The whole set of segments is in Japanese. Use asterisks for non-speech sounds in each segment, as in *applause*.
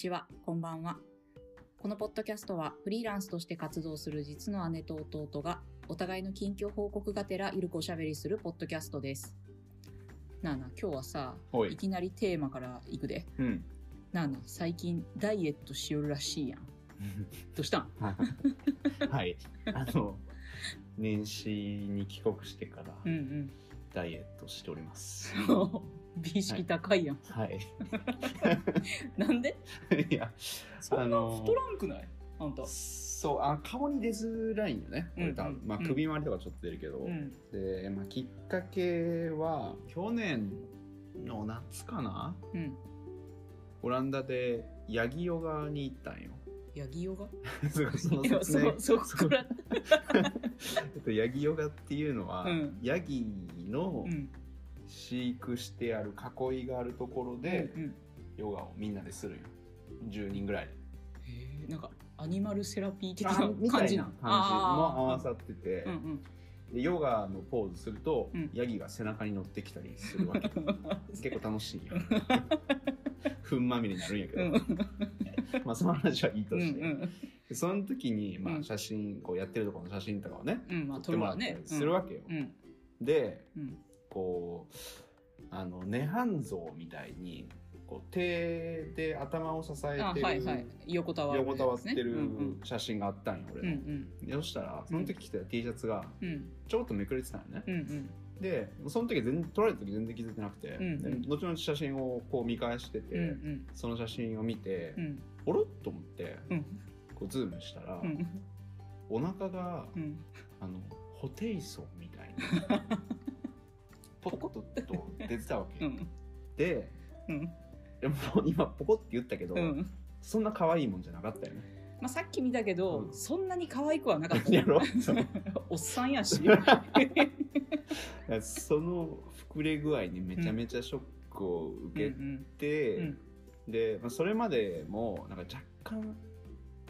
ちは、こんばんは。このポッドキャストはフリーランスとして活動する実の姉と弟がお互いの近況報告がてらゆるくおしゃべりするポッドキャストです。なあなあ、今日はさ、おい。いきなりテーマからいくで。うん。なあなあ、最近ダイエットしよるらしいやん。*laughs* どうしたん？*laughs* はい。あの、年始に帰国してからうんダイエットしております。*laughs* うん。美意識高いやん。はい。*laughs* なんで？*laughs* いや、そんなあのー太らんくない？あんた。そう、あ、顔に出づらいんよね。うん。まあ、うん首周りとかちょっと出るけど。うん。で、まあ、きっかけは、去年の夏かな？うん。オランダでヤギヨガに行ったんよ。ヤギヨガ？*laughs* そうその説明そ、そこから。えっとヤギヨガっていうのは、うんヤギのうん。飼育してある囲いがあるところで、うんうん。ヨガをみんなでするんよ。10人ぐらい。でへえなんかアニマルセラピー的あな感じな感じも合わささってて、うんうん。でヨガのポーズすると、うん。ヤギが背中に乗ってきたりするわけ。*laughs* 結構楽しいよ。糞まみれになるんやけど、うん。*laughs* まあその話はいいとうんして、うんでその時に、まあ、うん写真こうやってるところの写真とかをねうんまあ撮ってもらったりするわけよ、うん。でうんこうあの涅槃像みたいにこう手で頭を支えあてる、はいはい。横たわる横たわってるうん写真があったんよ、うんう俺の、ん。でそしたらその時着てた T シャツがうん。ちょっとめくれてたのね、うんうん。でその時全然撮られた時全然気づいてなくて、うんうん。で後々写真をこう見返してて、うんうん。その写真を見て、うん。おろっと思ってうん。こうズームしたら、うん。お腹がうん。あのホテイソンみたいな *laughs* ポコッと出てたわけ、うん。でうん。でも今ポコって言ったけど、うん。そんな可愛いもんじゃなかったよね。まあさっき見たけどうん。そんなに可愛くはなかった。やろ *laughs* おっさんやし。*laughs* その膨れ具合にめちゃめちゃショックを受けうんて、うん。で、まあ、それまでもなんか若干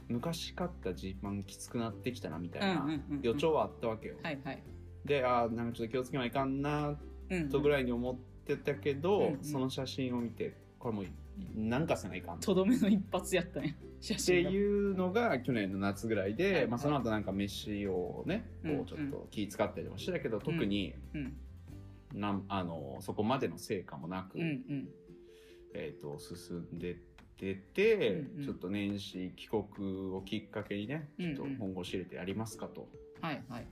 昔買ったジーパンきつくなってきたなみたいなうんうんうん予兆はあったわけよ、はいはい。であーなんかちょっと気をつけないかんなうんとぐらいに思ってたけど、うんうん。その写真を見てこれもうなんかせないかんと。どめの一発やったんや。*laughs* 写っていうのが去年の夏ぐらいで、はい。はいまあ、その後なんか飯をねうんこうちょっと気使ったりもしてたけど、特にうん。なんあのそこまでの成果もなく、うんうん。えー、と進んでってて、うんうん。ちょっと年始帰国をきっかけにねちょっとうんうん本腰入れてやりますかと。はいはい。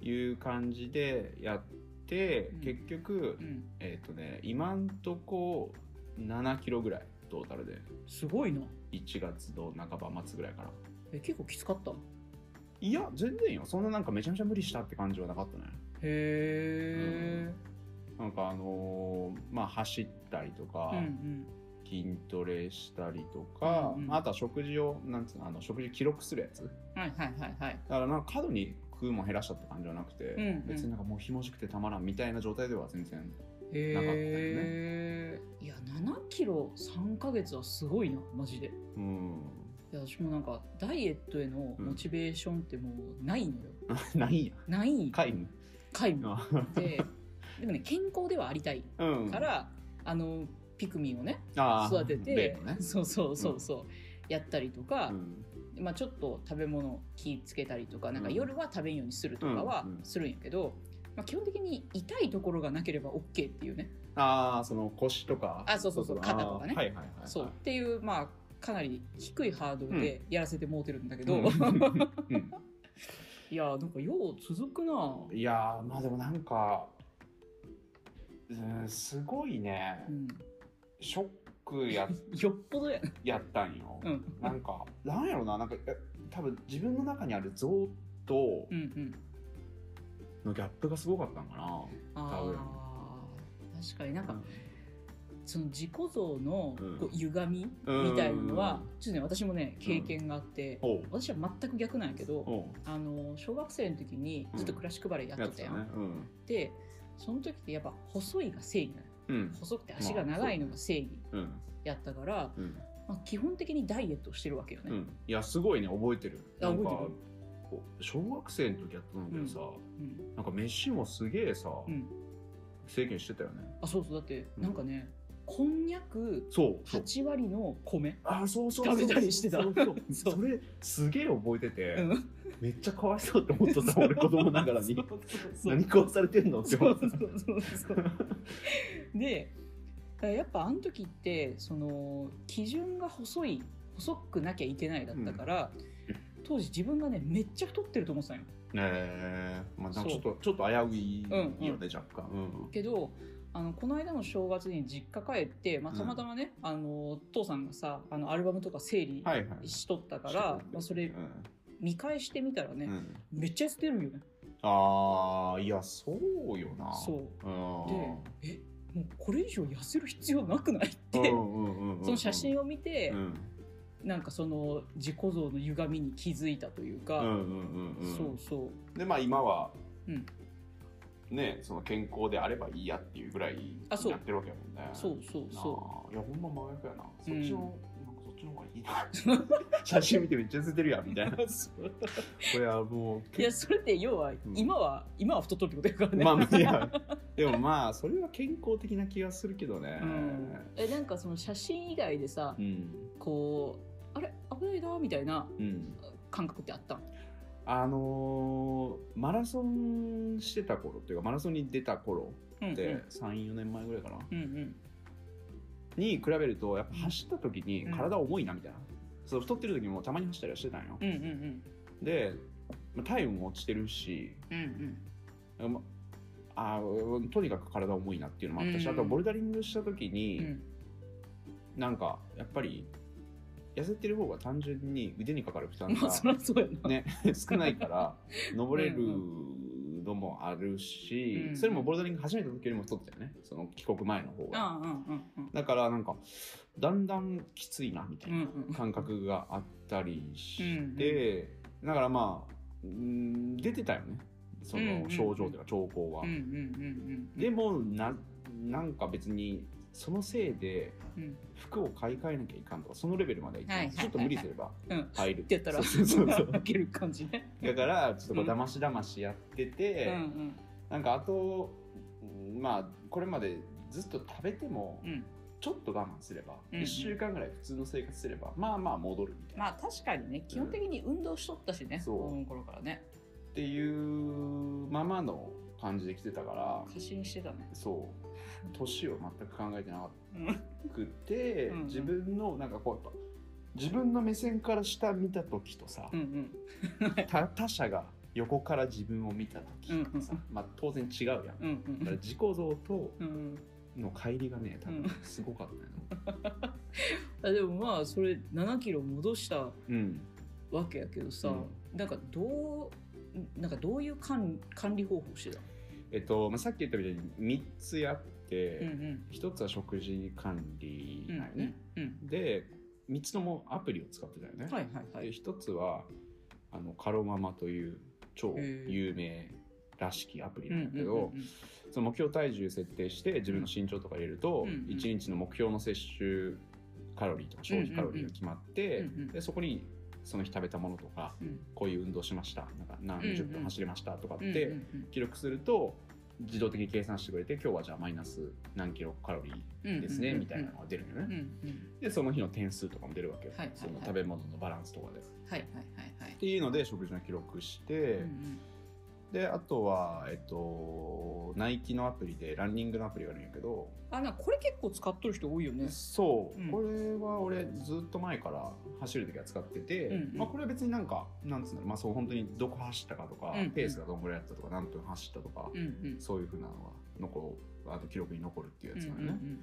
いう感じでやって、うん。結局、うん。えっ、とね今んとこ7キロぐらいトータルで。すごいな。1月の半ば末ぐらいからえ結構きつかったいや全然よ。そんななんかめちゃめちゃ無理したって感じはなかったね。へなんかあのーまあ走ったりとか、えうん。筋トレしたりとか、うんうん。まああとは食事をなんつうのあの食事記録するやつ。うんはいはいはいはい。だからなんか過度に食うもん減らしたって感じはなくて、うんうん。別になんかもうひもじくてたまらんみたいな状態では全然へなかったえ、いや7キロ3ヶ月はすごいなマジで。うん。いや私もなんかダイエットへのモチベーションってもうないのよ、*laughs* ないん。やない。皆無。皆無。ででもね健康ではありたいうん。から、あのピクミンをね育てて、ね。そうそうそうそう、やったりとか、うんまあ、ちょっと食べ物気ぃつけたりとかなんかうん。夜は食べんようにするとかはするんやけど、まあ、基本的に痛いところがなければ OK っていうね。ああその腰とか。あそうそうそう肩とかね。はいはいはい、はい、そう。っていうまあかなり低いハードルでやらせてもうてるんだけど、うん。うん。*laughs* いやなんかよう続くな。いやーまあでもなんかうんすごいね。うん、ショックやよっぽどや。なやったんよ、うん。なんかなんやろななんかえ多分自分の中にある像とのギャップがすごかったんかな、あー確かに。なんか、うんその自己像のうん。こう歪みみたいなのは、ちょっとね私もね経験があって、おう。私は全く逆なんやけど、あの小学生の時にずっとクラシックバレエやっやとったやん、うん。でその時ってやっぱ細いが正義なの。うん細くて足が長いのが正義うんやったから、う。ん。まあ、基本的にダイエットをしてるわけよね、うん。いやすごいね覚えてる。覚えてる？小学生の時やったんだけどさ、うん。なんか飯もすげえさ、うん。制限してたよね。あそうそう。だってなんかね、こんにゃくそうそう。8割の米あそうそう食べたりしてた。それすげえ覚えてて、うん。めっちゃかわいそうって思っとった俺子供ながらに。*laughs* 何殺されてんのってそう思ってでやっぱあの時ってその基準が細い細くなきゃいけないだったから、当時自分がねめっちゃ太ってると思ってたんよ。ねえまあちょっそとちょっと危ういよね、うんうん。若干、うん。けどあのこの間の正月に実家帰って、まあ、たまたまね、あの父さんがさあのアルバムとか整理はいはい。しとったから、まあ、それうん。見返してみたらね、うん。めっちゃ痩せてるんよね。ああいやそうよな。そう。うん。でえもうこれ以上痩せる必要なくない？って、うんうんうんうん。その写真を見て、うん。なんかその自己像の歪みに気づいたというか、うんうんうんうん。そうそう。でまあ今は、うんねその健康であればいいやっていうぐらいあそう。やってるわけやもんね。そうそうそあ。ーいやほんま真逆やな。そうん。っちの、なんかそっちの方がいいな。*laughs* 写真見てめっちゃ痩せてるやんみたいな。*laughs* これはもういやそれって要は、ん。今は今は太っとるってことやからね。まあいや *laughs* でもまあそれは健康的な気がするけどね。うん、えなんかその写真以外でさうん。こうあれ危ないなみたいなうん。感覚ってあったん？あのーマラソンしてた頃っていうかマラソンに出た頃うんって34年前ぐらいかな、うんうん。に比べるとやっぱ走った時にうん。体重いなみたいな、そう太ってる時もたまに走ったりはしてたんよ、うんうんうん。でまあ体温も落ちてるしうんうん。まあーとにかく体重いなっていうのもあったし、うん。あとボルダリングした時に、うん。なんかやっぱり痩せてる方が単純に腕にかかる負担がまあそりゃそうやな。ね、*laughs* 少ないから *laughs* 登れるのもあるし、うんそれもボルダリング始めた時よりも太ってたよね。その帰国前の方が、ああうんうんうん。だからなんかだんだんきついなみたいなうんうん感覚があったりして、だからまあうん出てたよね。そうんうんうん。の症状というか兆候は、うんうんうんうん。でもななんか別にそのせいでうん。服を買い替えなきゃいかんとかそのレベルまでいちょっと無理すればうん。入る。ってやったらそうそうそう。開ける感じね。だからちょっとこうだましだましやってて、うんうん。なんかあとうんまあこれまでずっと食べてもうん。ちょっと我慢すれば、うん1週間ぐらい普通の生活すればまあまあ戻るみたいな、まあ確かにね基本的に運動しとったしね、そう。子供の頃からね。っていうままの感じで来てたから過信してたね。そう年を全く考えてなうんくてうん。うん自分のなんかこうやっぱ自分の目線から下見た時とさ、うん *laughs* 他他者が横から自分を見た時とかさ、まあ当然違うやん。だうんうん。から自己像とうんうん。の乖離がね多分うんすごかったよな。*laughs* あでもまあそれ7キロ戻したうん。わけやけどさ、うなんかどうなんかどういう管管理方法してたえっと、まあ、さっき言ったみたいに3つやって、うんうん。1つは食事管理うんなんよね。うん。で、3つともアプリを使ってたよね。はいはいはでい1つはあのカロママという超有名らしきアプリうんうんんなだけど、その目標体重設定して自分の身長とか入れると、うんうん1日の目標の摂取カロリーとか消費カロリーが決まって、うんうんうんでそこにその日食べたものとかうん。こういう運動しましたなんか何十分走れましたとかっうんてうんうん。記録すると自動的に計算してくれて今日はじゃあマイナス何キロカロリーですねみたいなのが出るのようんうね。ん。でその日の点数とかも出るわけよ、はいその食べ物のバランスとかで。っはいはいはいはい。ていうので食事の記録して、うんうんであとはえっとナイキのアプリでランニングのアプリがあるんやけど、あなこれ結構使っとる人多いよね。そう、うん。これは俺ずっと前から走る時は使ってて、うんうん。まあ、これは別になんかなんつうんだろう。まあそう本当にどこ走ったかとか、うんうん。ペースがどんぐらいやったとか何分走ったとか、うんうん。そういうふうなのが残るあと記録に残るっていうやつなのね、うん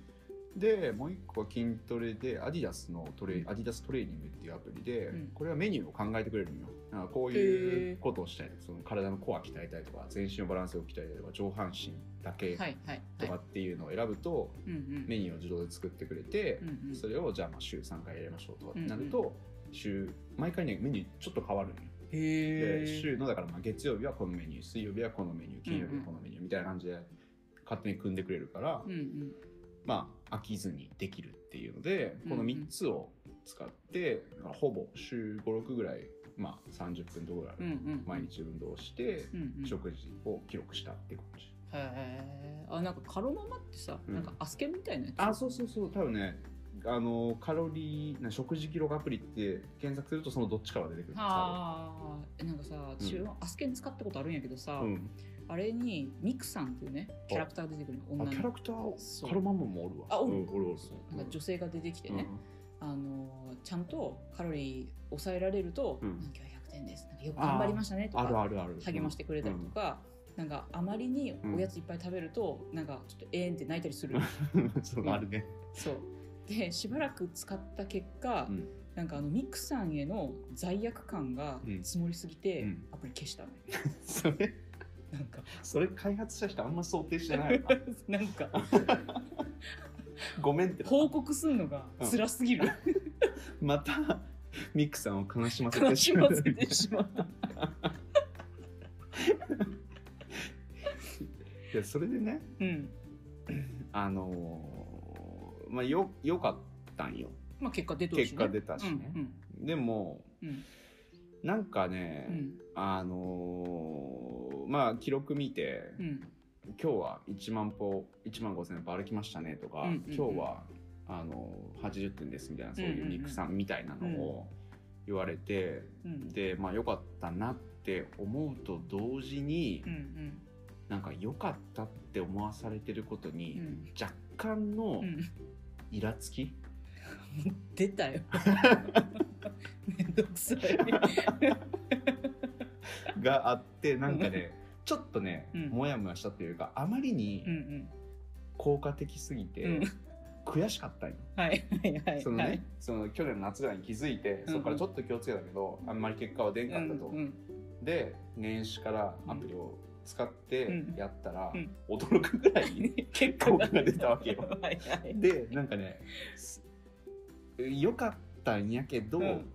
でもう一個は筋トレでアディダスのトレアディダストレーニングっていうアプリで、うん。これはメニューを考えてくれるんよ。なんかこういうことをしたいとかその体のコア鍛えたいとか全身のバランスを鍛えたいとか上半身だけとはいかっていうのを選ぶと、うんうん。メニューを自動で作ってくれて、うんうん。それをじゃあまあ週3回やりましょうとかってなると、週毎回ねメニューちょっと変わるんよ。で週のだからまあ月曜日はこのメニュー水曜日はこのメニュー金曜日はこのメニューみたいな感じで勝手に組んでくれるから、うんうんまあ飽きずにできるっていうのでうんこの3つを使って、ほぼ週56ぐらい、まあ、30分とぐらいうんうん。毎日運動して、うんうん。食事を記録したって感じ。へえあなんかカロママってさ、うん。なんかアスケンみたいなやつ？あそうそうそう多分ねあのカロリーな食事記録アプリって検索するとそのどっちから出てくるんですああなんかさ私、アスケン使ったことあるんやけどさ、うん、あれにミクさんっていうねキャラクター出てくるの女の。あキャラクターそう。カロマンマもおるわ。あおるうんおるおる。そうなんか女性が出てきてね、あのちゃんとカロリー抑えられると、うん。なんか今日100点です。なんかよく頑張りましたねとあるかあるある。励ましてくれたりとか、なんかあまりにおやついっぱい食べると、なんかちょっとえーんって泣いたりする。うんそうあるね。そう。でしばらく使った結果、うん。なんかあのミクさんへの罪悪感が積もりすぎて、うん。アプリ消したの。よ *laughs* それなんか。それ開発した人あんま想定してないわ。*laughs* なんか。ごめんって報告すんのが辛すぎる、*laughs* またミックさんを悲しませ悲てしませてしまう *laughs* いやそれでねうん。あのーまあよよかったんよ。まあ結果出とるし、ね、結果出たしね。うんでもうんうんなんかね、うん。あのーまあ記録見て、うん。今日は1万歩1万5千歩歩きましたねとか、うんうんうん。今日はあの80点ですみたいなそういうミックさんみたいなのを言われて、うん。でまあ良かったなって思うと同時に、うんうん。なんか良かったって思わされてることうに、ん。若干のうん。イラつき、出たよ。めんどくさい。があってなんかねちょっとね、うん。モヤモヤしたというかあまりにうんうん。効果的すぎて、うん。悔しかったんよ。はいはいはいそのね、はいその去年の夏ぐらいに気づいて、うんそこからちょっと気をつけたけどあんまり結果は出んかったと、うんうんで年始からアプリを使ってうん。やったら、うん。驚くぐらい *laughs* 結効果が出たわけよ。はいはい。でなんかねす良かったんやけど、うん。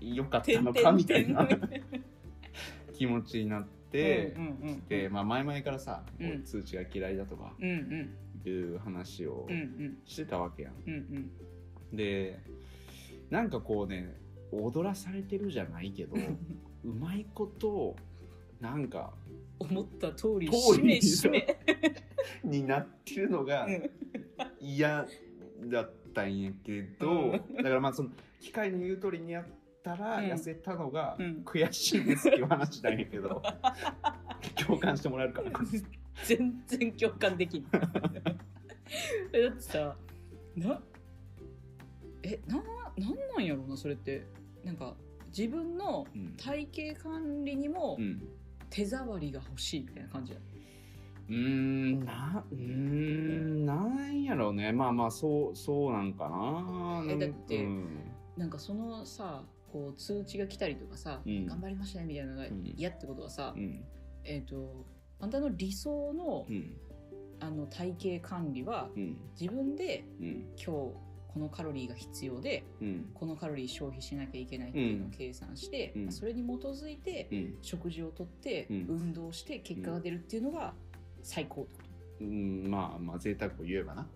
良かった点のかみたいな々気持ちになって、で、まあ、前々からさ、通知が嫌いだとかいう話をしてたわけやん。うんうん。でなんかこうね踊らされてるじゃないけど *laughs* うまいことなんか思った通り通しめになってるのがうん。嫌だったんやけど、うん。だからまあその機械の言う通りにやったらうん。痩せたのがうん。悔しいですっていう話なんやけど、*laughs* 共感してもらえるかな。全然共感できん。*laughs* えだってさなえななんなんやろうなそれって。なんか自分のうん。体型管理にもうん。手触りが欲しいみたいな感じや。うーんなうんやろうね。まあまあそうそうなんかな。えだってうん。なんかそのさこう通知が来たりとかさ、うん。頑張りましたねみたいなのがん。嫌ってことはさ、うん。えっ、とあんたの理想の,、うん。あの体型管理はうん。自分でうん。今日このカロリーが必要でうん。このカロリー消費しなきゃいけないっていうのをうん。計算して、うん。それに基づいてうん。食事をとって、うん。運動して結果が出るっていうのが最高ってこと、うんまあまあ贅沢を言えばな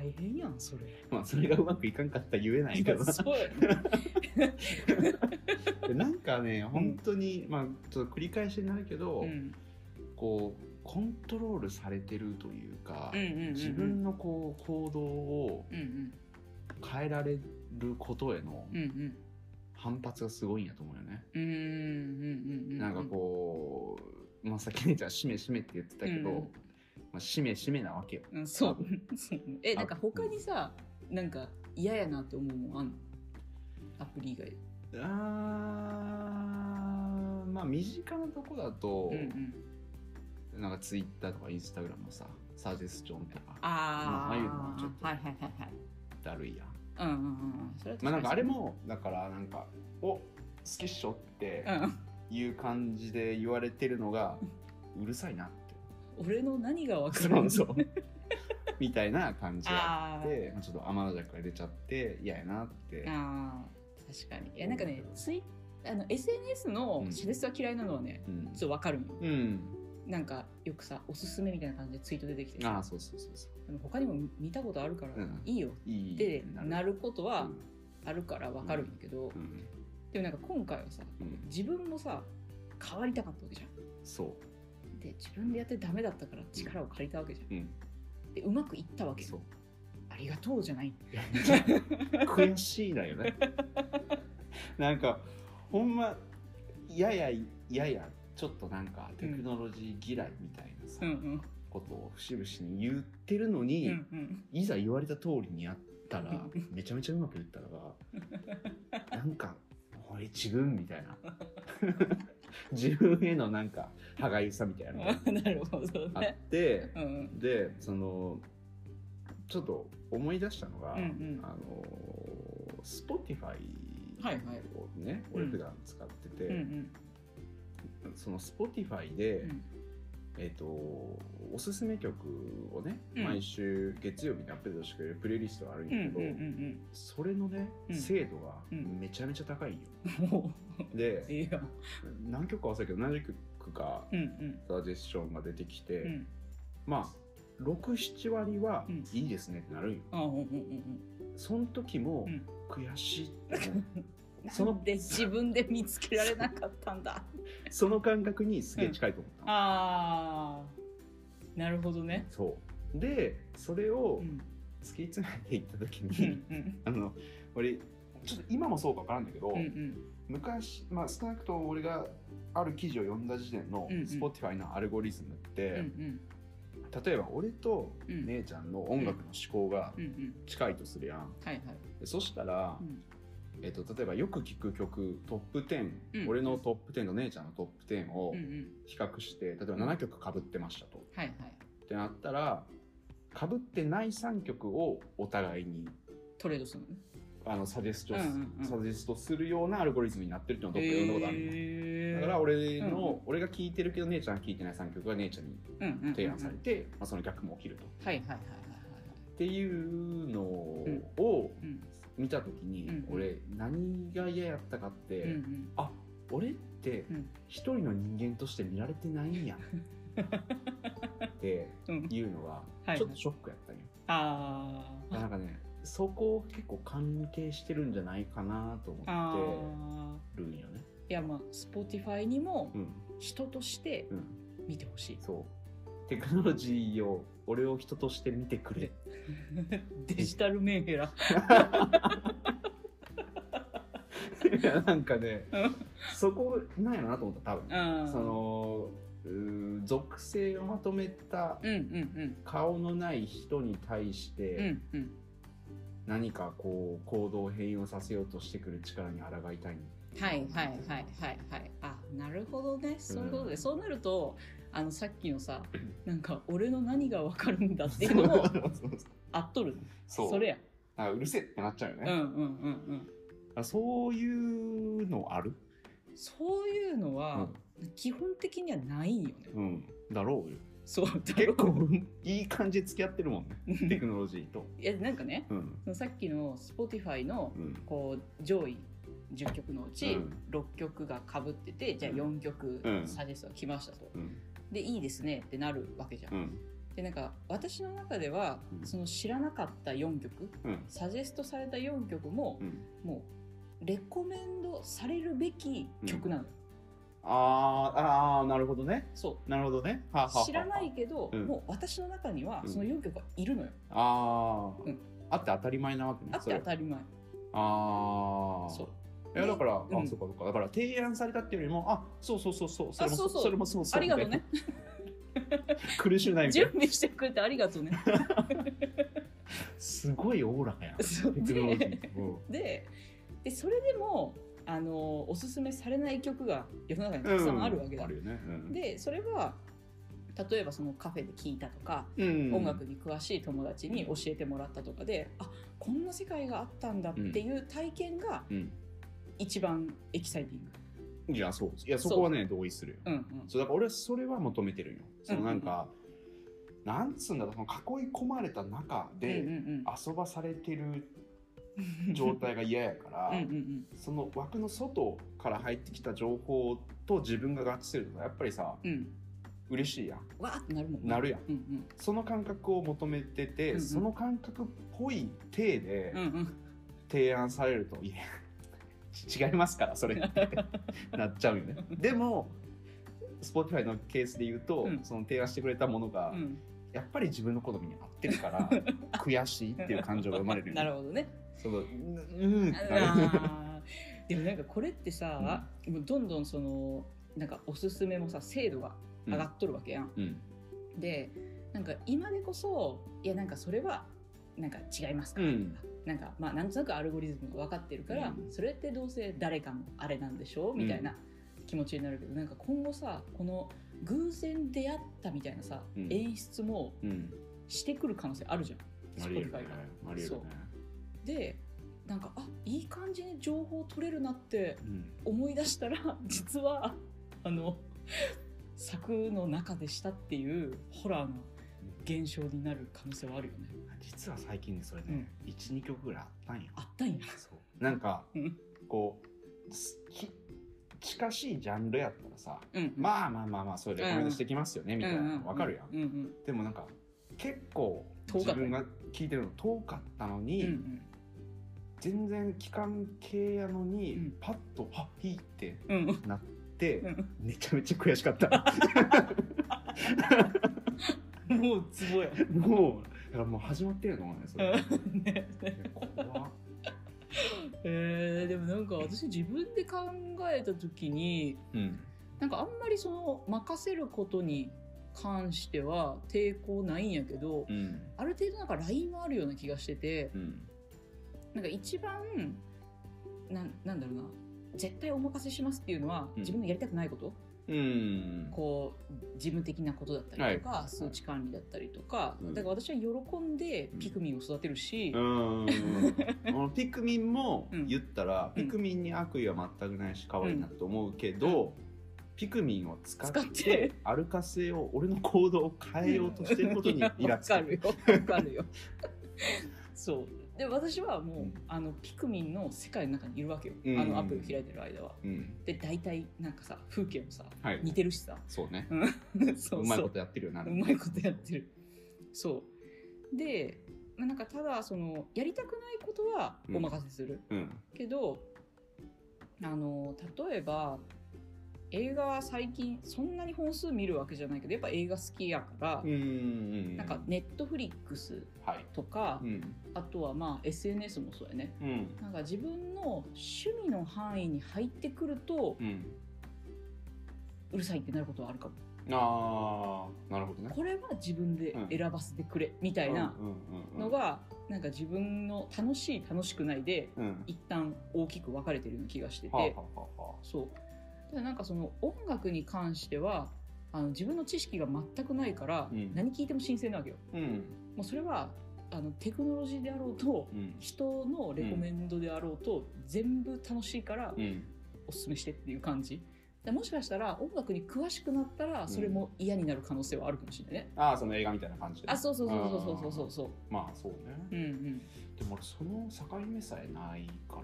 大変やんそれ。まあそれがうまくいかんかったら言えないけどな。*laughs* なんかね本当に、まあちょっと繰り返しになるけど、うん。こうコントロールされてるというか、うんうんうんうん。自分のこう行動をうんうん変えられることへのうんうん反発がすごいんやと思うよね。うんうん。うんうんなんかこう、まあ、さっき姉ちゃん「しめしめ」って言ってたけど、うんまあ、しめしめなわけよ。うんそう。えなんか他にさなんか嫌やなって思うもんあんの？アプリ以外。であーまあ身近なとこだと、うんうん。なんかツイッターとかインスタグラムのさサジェスチョンとかあー。ああいうのはちょっとはいはいはいはい。だるいやん。うんうんうんまあなんかあれもだからなんか「お好きっしょ」ってうん。いう感じで言われてるのが *laughs* うるさいな。って。俺の何が分かるそうそう。みたいな感じがあっあてまあちょっと天の弱が出ちゃって嫌やなって。あー確かに。いやなんかねツイあの SNS のうん。シレスは嫌いなのはね、うん。ちょっと分かるうん、なんかよくさおすすめみたいな感じでツイート出てきてさああそうそうそうそでも他にも見たことあるからうん。いいよってなることはうんあるから分かるんやけど、うん。でもなんか今回はさうん。自分もさ変わりたかったわけじゃん。そで自分でやってダメだったから力を借りたわけじゃん。うん。でうまくいったわけそう。ありがとうじゃない。悔しいだよね。*laughs* なんかほんまややややちょっとなんかテクノロジー嫌いみたいなさ、うんうん。ことを節々に言ってるのうに、んうん。いざ言われた通りにやったらめちゃめちゃうまくいったらば *laughs* なんか俺自分みたいな *laughs* 自分へのなんか歯がゆさみたいなのが *laughs* なるほどあっね。てうんうん。でそのちょっと思い出したのが、うんうん。あの Spotify はいはい。をね、うん。俺普段使ってて、うんうん。その Spotify で、うん。えっ、とおすすめ曲をね、うん。毎週月曜日にアップデートしてくれるプレイリストがあるんうんうんやけど、うん。それのね、うん。精度がうん。めちゃめちゃ高いよ。うん。もでういいよ。何曲か忘れたけど何曲かうんうんサジェスションが出てきて、うん。まあ67割はうんいいですねってなるんよ。あうんうんうんその時もうん悔しいって思ううん。*laughs* そのなんで自分で見つけられなかったんだ。その感覚にすげえ近いと思ったの、ああ。なるほどね。そうでそれをうん突き詰めていった時うに、ん *laughs* あの俺ちょっと今もそうか分からんだけど、うんうん昔、まあ、少なくとも俺がある記事を読んだ時点の Spotify のアルゴリズムって、うんうん。例えば俺とうん。姉ちゃんの音楽の思考が近いとするやん、はいはい。でそしたら、うん。えっと例えばよく聴く曲トップ10、うん。俺のトップ10と姉ちゃんのトップ10をうんうん。比較して例えば7曲かぶってましたと、はいはい。ってなったらかぶってない3曲をお互いにトレードするのね。あのサジェスト、うんうんうん。サジェストするようなアルゴリズムになってるっていうのをどっかで読んだことあるの、へーだから俺の、うんうん俺が聴いてるけど姉ちゃんが聴いてない3曲が姉ちゃんにうんうんうんうん。提案されて、まあ、その逆も起きると。はいはいはいはいはいっていうのをうん。見た時に、うんうん。俺何が嫌やったかって、うんうん。あ俺ってうん。一人の人間として見られてないんや。*laughs* ってうんいうのがはい。ちょっとショックやったんよ。あー。なんかねそこ結構関係してるんじゃないかなと思あってるんよね。ーいやまあ Spotify にもうん。人としてうん、見てほしい。そう。テクノロジーを俺を人として見てくれ。*laughs* デジタルメンヘラ。いやなんかねうんそこなんやろなと思った多分。その属性をまとめたうんうん顔のない人に対しうんうてんうん何かこう行動を変容させようとしてくる力に抗いたい。はいはいはいはいはい。あなるほどね。そういうことで、そうなるとあのさっきのさ *clears throat* なんか俺の何がわかるんだっていうのもあっとるそう。それや。あうるせえってなっちゃうよね、うんうんうんうん。あそういうのある？そういうのは基本的にはないんよね、うん。だろうよそう結構いい感じで付き合ってるもんね。テクノロジーと。いやなんかねうん。さっきの Spotify のうん。こう上位10曲のうちうん。6曲がかぶってて、じゃあ4曲うん。サジェストが来ましたと、うん。でいいですねってなるわけじゃん、うん。でなんか私の中では、うん。その知らなかった4曲うん。サジェストされた4曲も、うん。もうレコメンドされるべき曲なの、あーあーなるほどね。そう。なるほどね。はあはあはあ知らないけど、うん。もう私の中にはうん。その4曲がいるのよ、ああ、うん。あって当たり前なわけねあって当たり前。ああそう。いやだから、うん。あそうかそうか。だから提案されたっていうよりもあそうそうそうそうそれもあそうそう。れもそうそうありがとうね。*laughs* 苦しゅうないみたいな。準備してくれてありがとうね。*laughs* すごいおおらかやん。ででそれでもあのおすすめされない曲が世の中にたくさんあるわけだ、あるよね、うん、でそれは例えばそのカフェで聴いたとか、うん。音楽に詳しい友達に教えてもらったとかであこんな世界があったんだっていう体験がうん。一番エキサイティング。いやそういやそこはね同意するよ。う。んうん。そうだから俺はそれは求めてるんよ。そのなんか、なんつうんだろうその囲い込まれた中でうんうん遊ばされてるうん *laughs* 状態が嫌やから、うんその枠の外から入ってきた情報と自分が合致するとやっぱりさうん。嬉しいやん。わーってなるもんね。なるやん。うんうん。その感覚を求めてて、うんうん。その感覚っぽい体で提案されると、いや違いますからそれって。*laughs* なっちゃうよね。でも Spotify のケースで言うと、うん。その提案してくれたものが、うん。やっぱり自分の好みに合ってるから *laughs* 悔しいっていう感情が生まれるなるほどねそのうん *laughs* でもなんかこれってさ、もうどんどんそのなんかおすすめもさ精度が上がっとるわけやん。うん。でなんか今でこそいやなんかそれはなんか違いますか？ら、うん。なんかまあなんとなくアルゴリズムが分かってるから、うん。それってどうせ誰かのあれなんでしょ？うみたいな気持ちになるけど、なんか今後さこの偶然出会ったみたいなさ、うん。演出もうん。してくる可能性あるじゃん。ありえるね。Spotify が。ありえるねでなんかあいい感じに情報取れるなってうん。思い出したら *laughs* 実はあの作の中でしたっていうホラーの現象になる可能性はあるよね。実は最近ねそれね、12曲ぐらいあったんよあったんや。そう。なんかうん。こう近しいジャンルやったらさうん、まあまあまあまあそれでコメントしてきますよね、みたいな。の分かるやん、うんうん。でもなんか結構自分が聞いてるの遠かったのに、うんうん全然期間系やのに、うん。パッと「あいい」ってなって、うん。めちゃめちゃ悔しかった。もうツボや。もうだからもう始まってるのねそれ。うん。ね怖っ。えー、でもなんか私自分で考えた時にうん。なんかあんまりその任せることに関しては抵抗ないんやけどうん。ある程度なんかラインはあるような気がしててうんなんか一番なんなんだろうな。絶対お任せしますっていうのはうん。自分のやりたくないこと、うん。こう事務的なことだったりとか、はい。数値管理だったりとか、うん。だから私は喜んでピクミンを育てるし、うん。*laughs* あのピクミンもうん。言ったら、うん。ピクミンに悪意は全くないし可愛いなと思うけど、ピクミンを使って使って。アルカ性を俺の行動を変えようとしてることにイラつく。わかるよ。わかるよ。*laughs* そうで私はもう、うん。あのピクミンの世界の中にいるわけよ、うん。あのアプリを開いてる間は。うん。で大体なんかさ風景もさはい。似てるしさ。そうね。*laughs* そうう。まいことやってるよな。うまいことやってる。そう。で、まあ、なんかただそのやりたくないことはお任せする、うん。けどあの例えば映画最近そんなに本数見るわけじゃないけどやっぱ映画好きやから、なんかネットフリックスはい。とか、うん。あとはまあ SNS もそうやね。うん。なんか自分の趣味の範囲に入ってくるとうん。うるさいってなることはあるかも。ああなるほどね。これは自分で選ばせてくれみたいなのがなんか自分の楽しい楽しくないでうん。一旦大きく分かれてるような気がしてて、はあはあはあはあ。そうただなんかその音楽に関してはあの自分の知識が全くないから、うん。何聞いても新鮮なわけよ。うん。もうそれはあのテクノロジーであろうとうん。人のレコメンドであろうと、全部楽しいからうん。おすすめしてっていう感じ。でもしかしたら音楽に詳しくなったらそれも嫌になる可能性はあるかもしれないね、ああその映画みたいな感じで。あそうそうそうそうそうそうそう。まあそうね。うんうん。でも俺その境目さえないから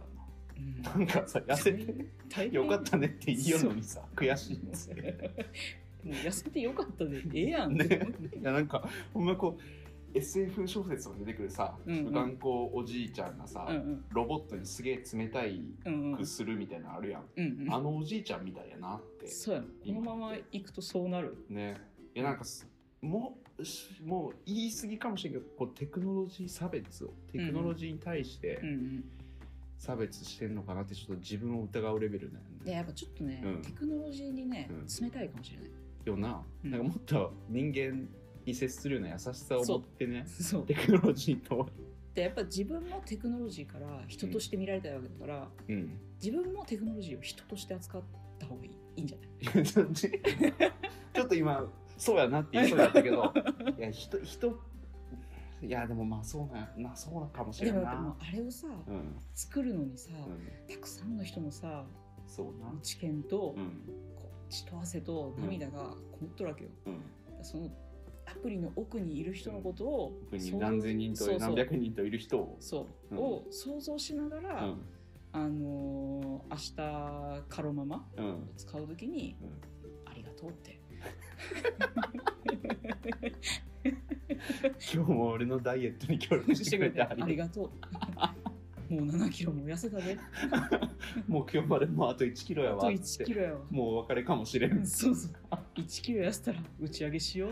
うんななんかさ *laughs* 痩せてよかったねって言いようのにさ悔しいんですよもう痩せてよかったでええやん。ねいやなんかほんまこう SF 小説とか出てくるさ、うんうん。頑固おじいちゃんがさ、うんうん。ロボットにすげえ冷たいくするみたいなのあるやん、うんうん。あのおじいちゃんみたいやなって。そうやなこのまま行くとそうなる。ね。いやなんかすももう言い過ぎかもしれんけどこうテクノロジー差別をテクノロジーに対してうんうん差別してんのかなってちょっと自分を疑うレベルなんでやっぱちょっとね、うん。テクノロジーにね、うん。冷たいかもしれない。よな、うん。なんかもっと人間に接するような優しさを持ってねそう。テクノロジーと。でやっぱ自分もテクノロジーから人として見られたいわけだから、うん。自分もテクノロジーを人として扱った方がいいいいんじゃない？*laughs* ちょっと今そうやなって言いそうだったけどいや人人いやでもまあそうななそうなかもしれんな。でもやっぱもうあれをさ、うん、作るのにさ、うん、たくさんの人のさそうな。知見と、うん。こう血と汗と涙がこもっとるわけよ、うん。そのアプリの奥にいる人のことを、何千人と何百人といる人を。そう、うん。を想像しながら、うん。あのー明日カロママうん。を使うときに、うん。ありがとうって *laughs* 今日も俺のダイエットに協力してくれてあありがとう。もう7キロも痩せたで。とう目標までもうあと1キロやあとわっ1てキロやわ。もうお別れかもしれん。そうそう。1キロ痩せたら打ち上げしよう。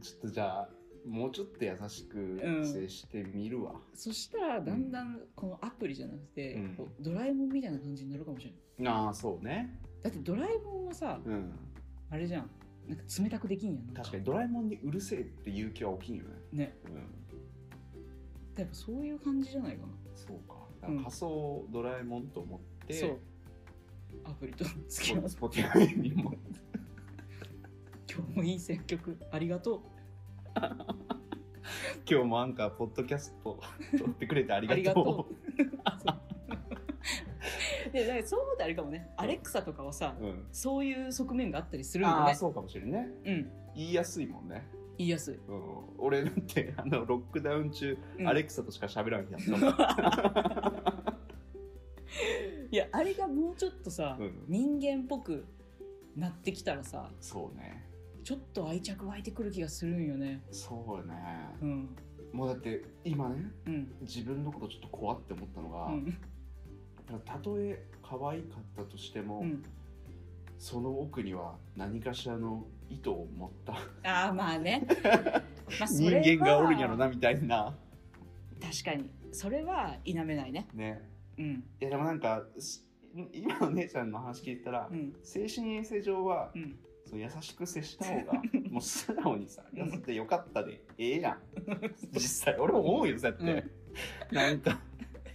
ちょっとじゃあもうちょっと優しく接してみるわ、そしたらだんだんこのアプリじゃなくて、うん。ドラえもんみたいな感じになるかもしれないああそうね。だってドラえもんはさうん。あれじゃんなんか冷たくできんやん確かにドラえもんにうるせえっていう気は起きんよね。ね。うん。やっぱそういう感じじゃないかな。そうか。だから仮想ドラえもんと思って、そう。アプリと付き合う Spotify にも。今日もいい選曲ありがと *laughs* 今日もアンカーポッドキャスト撮ってくれてありがとう *laughs* でだからそう思うとあれかもね。アレクサとかはさう、うん、そういう側面があったりするんだね。ああそうかもしれんね。うん。言いやすいもんね、言いやすい、うん、俺だってあのロックダウン中、うん。アレクサとしか喋らなきゃったいやあれがもうちょっとさ、うん。人間っぽくなってきたらさそうね。ちょっと愛着湧いてくる気がするんよね。そうよね、うん。もうだって今ねうん。自分のことちょっと怖って思ったのが、うんたとえ可愛かったとしても、うん。その奥には何かしらの意図を持ったああまあね、*laughs* まあ、そ人間がおるんやろなみたいな。確かに。それは否めないね。ね。うん。いやでもなんかす今の姉ちゃんの話聞いたら、うん。精神衛生上は、うん。そう優しく接した方が *laughs* もう素直にさ痩せてよかったでええやん *laughs* 実際俺も思うよそうやって、なんか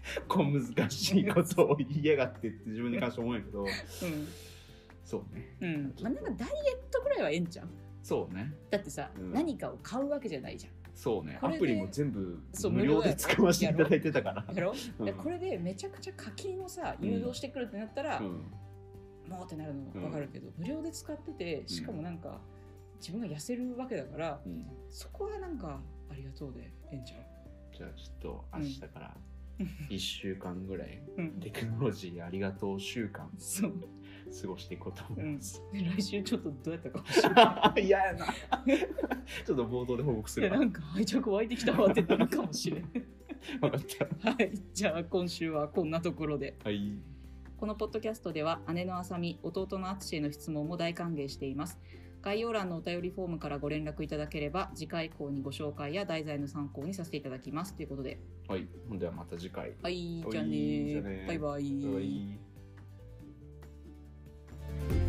*laughs* こう難しいことを言いやがってって自分に関して思うんやけど。そうね。うん。うんまあなんかダイエットぐらいはええんちゃう？そうね。だってさ、うん。何かを買うわけじゃないじゃん。そうね。アプリも全部無料で使わせていただいてたから。やろ、う。ん。でこれでめちゃくちゃ課金をさ誘導してくるってなったら、うん。もうってなるの分かるけど、無料で使っててしかもなんか、自分が痩せるわけだからうん。そこはなんかありがとうでええんちゃじゃあちょっと明日からうん1週間ぐらいう、うん、テクノロジーありがとう週間。そう、過ごしていこうと思います。で来週ちょっとどうやったかもしれな嫌やな。*laughs* ちょっと冒頭で報告するなんか愛着湧いてきたわってなるかもしれん。分かった。はい。じゃあ今週はこんなところで。はい。このポッドキャストでは姉のあさみ弟のあつしへの質問も大歓迎しています概要欄のお便りフォームからご連絡いただければ次回以降にご紹介や題材の参考にさせていただきます。ということで。はい。ではまた次回。はい。じゃあねバイバイ,バイバ